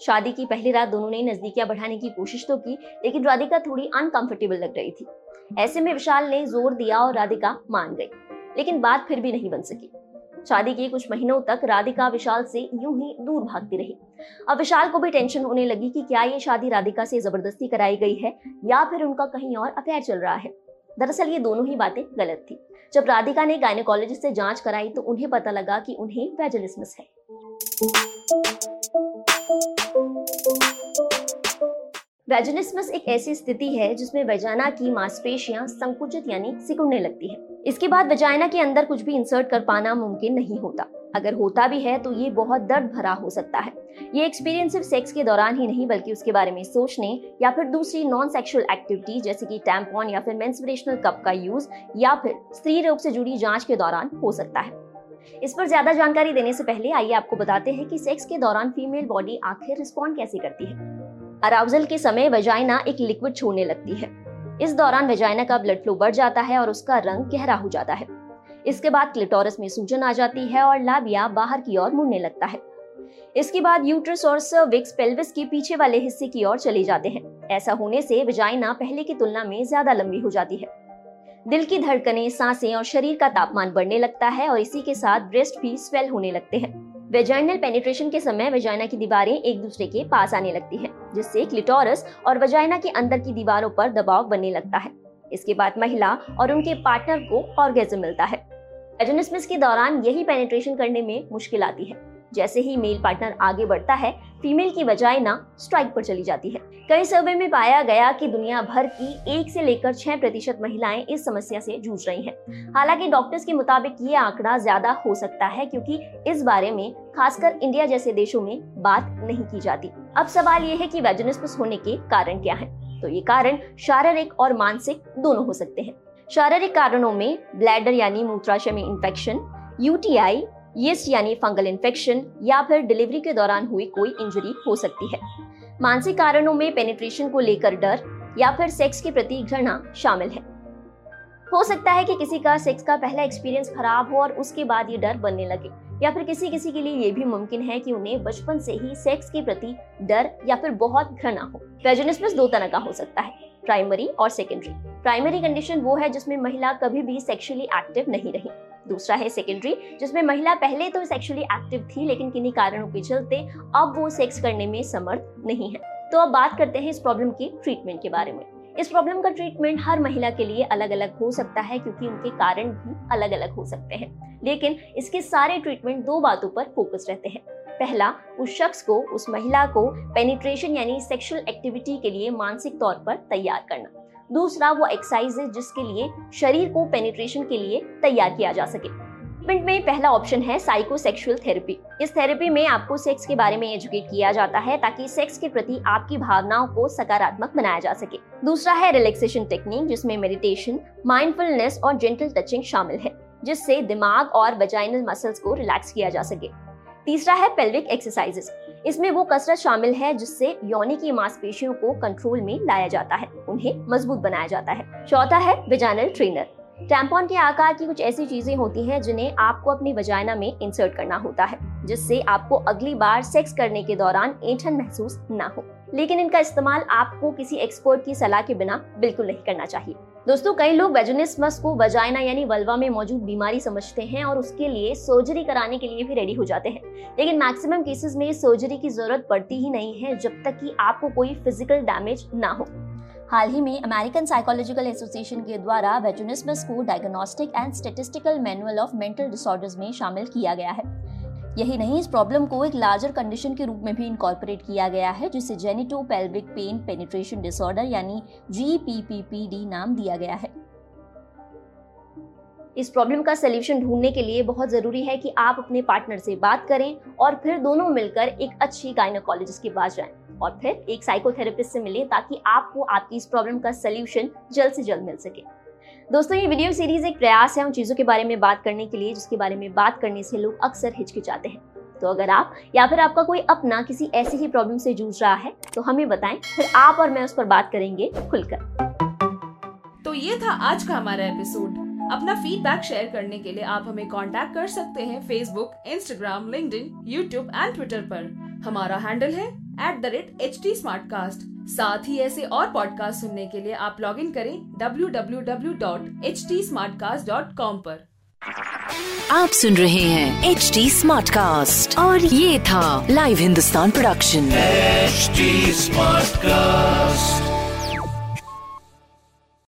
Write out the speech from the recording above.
शादी की पहली रात दोनों ने नजदीकियाँ बढ़ाने की कोशिश तो की, लेकिन राधिका थोड़ी अनकंफर्टेबल लग रही थी। ऐसे में विशाल ने ज़ोर दिया और राधिका मान गई, लेकिन बात फिर भी नहीं बन सकी। शादी के कुछ महीनों तक राधिका विशाल से यूँ ही दूर भागती रही। अब विशाल को भी टेंशन होने लगी कि क्या ये शादी राधिका से ज़बरदस्ती कराई गई है, या फिर उनका कहीं और अफेयर चल रहा है। दरअसल ये दोनों ही बातें गलत थी। जब राधिका ने गायनेकोलॉजिस्ट से जाँच कराई तो उन्हें पता लगा कि उन्हें वेजलिस्मस है। वेजनिस्मस एक ऐसी स्थिति है जिसमें वजाना की मांसपेशियाँ संकुचित यानी सिकुड़ने लगती है। इसके बाद वजाइना के अंदर कुछ भी इंसर्ट कर पाना मुमकिन नहीं होता। अगर होता भी है तो ये बहुत दर्द भरा हो सकता है। ये एक्सपीरियंस सिर्फ़ सेक्स के दौरान ही नहीं, बल्कि उसके बारे में सोचने या फिर दूसरी नॉन सेक्सुअल एक्टिविटी जैसे कि टैम्पॉन या फिर मेंस्ट्रुएशनल कप का यूज़ या फिर स्त्री रोग से जुड़ी जाँच के दौरान हो सकता है। इस पर ज़्यादा जानकारी देने से पहले आइए आपको बताते हैं कि सेक्स के दौरान फीमेल बॉडी आखिर रिस्पॉन्ड कैसे करती है। अराउजल के समय वजाइना एक लिक्विड छोड़ने लगती है। इस दौरान वजाइना का ब्लड फ्लो बढ़ जाता है और उसका रंग गहरा हो जाता है। इसके बाद क्लिटोरस में सूजन आ जाती है और लाबिया बाहर की ओर मुड़ने लगता है। इसके बाद यूट्रस और सर्विक्स पेल्विस के पीछे वाले हिस्से की ओर चले जाते हैं। ऐसा होने से वजाइना पहले की तुलना में ज़्यादा लंबी हो जाती है। दिल की धड़कनें, साँसें और शरीर का तापमान बढ़ने लगता है और इसी के साथ ब्रेस्ट भी स्वेल होने लगते हैं। वेजाइनल पेनिट्रेशन के समय वेजाइना की दीवारें एक दूसरे के पास आने लगती हैं, जिससे क्लिटोरस और वेजाइना के अंदर की दीवारों पर दबाव बनने लगता है। इसके बाद महिला और उनके पार्टनर को ऑर्गेजम मिलता है। एजोनिस्मिस के दौरान यही पेनिट्रेशन करने में मुश्किल आती है। जैसे ही मेल पार्टनर आगे बढ़ता है, फीमेल की वजाइना स्ट्राइक पर चली जाती है। कई सर्वे में पाया गया कि दुनिया भर की एक से लेकर छह प्रतिशत महिलाएँ इस समस्या से जूझ रही हैं। हालाँकि डॉक्टर्स के मुताबिक ये आंकड़ा ज़्यादा हो सकता है क्योंकि इस बारे में खासकर इंडिया जैसे देशों में बात नहीं की जाती। अब सवाल ये है की वेजनिस्मस होने के कारण क्या है? तो ये कारण शारीरिक और मानसिक दोनों हो सकते हैं। शारीरिक कारणों में ब्लैडर यानी मूत्राशय में इन्फेक्शन यूटीआई यीस्ट यानी फंगल इन्फेक्शन या फिर डिलीवरी के दौरान हुई कोई इंजरी हो सकती है। मानसिक कारणों में पेनिट्रेशन को लेकर डर या फिर सेक्स के प्रति घृणा शामिल है। हो सकता है कि किसी का सेक्स का पहला एक्सपीरियंस खराब हो और उसके बाद ये डर बनने लगे, या फिर किसी किसी के लिए ये भी मुमकिन है कि उन्हें बचपन से ही सेक्स के प्रति डर या फिर बहुत घृणा हो। वेजिनिस्मस दो तरह का हो सकता है प्राइमरी और सेकेंडरी प्राइमरी कंडीशन वो है जिसमें महिला कभी भी सेक्सुअली एक्टिव नहीं रही। दूसरा है सेकेंडरी जिसमें महिला पहले तो सेक्सुअली एक्टिव थी, लेकिन किन्हीं कारणों के चलते अब वो सेक्स करने में समर्थ नहीं है। तो अब बात करते हैं इस प्रॉब्लम की ट्रीटमेंट के बारे में। इस प्रॉब्लम का ट्रीटमेंट हर महिला के लिए अलग अलग हो सकता है, क्योंकि उनके कारण भी अलग अलग हो सकते हैं। लेकिन इसके सारे ट्रीटमेंट दो बातों पर फोकस रहते हैं। पहला, उस शख्स को, उस महिला को पेनिट्रेशन यानी सेक्सुअल एक्टिविटी के लिए मानसिक तौर पर तैयार करना। दूसरा वो एक्सरसाइज है जिसके लिए शरीर को पेनिट्रेशन के लिए तैयार किया जा सके। ट्रीटमेंट में पहला ऑप्शन है साइकोसेक्सुअल थेरेपी इस थेरेपी में आपको सेक्स के बारे में एजुकेट किया जाता है ताकि सेक्स के प्रति आपकी भावनाओं को सकारात्मक बनाया जा सके। दूसरा है रिलैक्सेशन टेक्निक जिसमें मेडिटेशन माइंडफुलनेस और जेंटल टचिंग शामिल है, जिससे दिमाग और वजाइनल मसल्स को रिलैक्स किया जा सके। तीसरा है पेल्विक एक्सरसाइजेस इसमें वो कसरत शामिल है जिससे योनि की मांसपेशियों को कंट्रोल में लाया जाता है, उन्हें मज़बूत बनाया जाता है। चौथा है विजाइनल ट्रेनर टैम्पॉन के आकार की कुछ ऐसी चीज़ें होती हैं जिन्हें आपको अपनी वजाइना में इंसर्ट करना होता है, जिससे आपको अगली बार सेक्स करने के दौरान ऐठन महसूस ना हो। लेकिन इनका इस्तेमाल आपको किसी एक्सपर्ट की सलाह के बिना बिल्कुल नहीं करना चाहिए। दोस्तों, कई लोग वेजनिस्मस को वजाइना यानी वल्वा में मौजूद बीमारी समझते हैं और उसके लिए सर्जरी कराने के लिए भी रेडी हो जाते हैं। लेकिन मैक्सिमम केसेस में सर्जरी की ज़रूरत पड़ती ही नहीं है जब तक कि आपको कोई फ़िज़िकल डैमेज ना हो। हाल ही में अमेरिकन साइकोलॉजिकल एसोसिएशन के द्वारा वेजनिस्मस को diagnostic and statistical manual of mental disorders में शामिल किया गया है। यही नहीं, इस प्रॉब्लम को एक लार्जर कंडीशन के रूप में भी इनकॉर्पोरेट किया गया है, जिसे genito pelvic pain penetration disorder यानी जीपीपीपीडी नाम दिया गया है। इस प्रॉब्लम का सोल्यूशन ढूँढने के लिए बहुत ज़रूरी है कि आप अपने पार्टनर से बात करें और फिर दोनों मिलकर एक अच्छी गायनोकोलॉजिस्ट के पास जाएँ और फिर एक साइकोथेरेपिस्ट से मिले ताकि आपको आपकी इस प्रॉब्लम का सोल्यूशन जल्द से जल्द मिल सके। दोस्तों, ये वीडियो सीरीज़ एक प्रयास है उन चीज़ों के बारे में बात करने के लिए, जिसके बारे में बात करने से लोग अक्सर हिचकिचाते हैं। तो अगर आप या फिर आपका कोई अपना किसी ऐसी ही प्रॉब्लम से जूझ रहा है तो हमें बताएँ, फिर आप और मैं उस पर बात करेंगे खुलकर। तो ये था आज का हमारा एपिसोड अपना फीडबैक शेयर करने के लिए आप हमें कांटेक्ट कर सकते हैं Facebook Instagram link YouTube and Twitter पर। हमारा हैंडल है at the rate H T Smartcast साथ ही ऐसे और पॉडकास्ट सुनने के लिए आप लॉग इन करें W W W dot H T Smartcast dot com आरोप आप सुन रहे हैं एच टी स्मार्ट कास्ट और ये था live Hindustan production H smart cast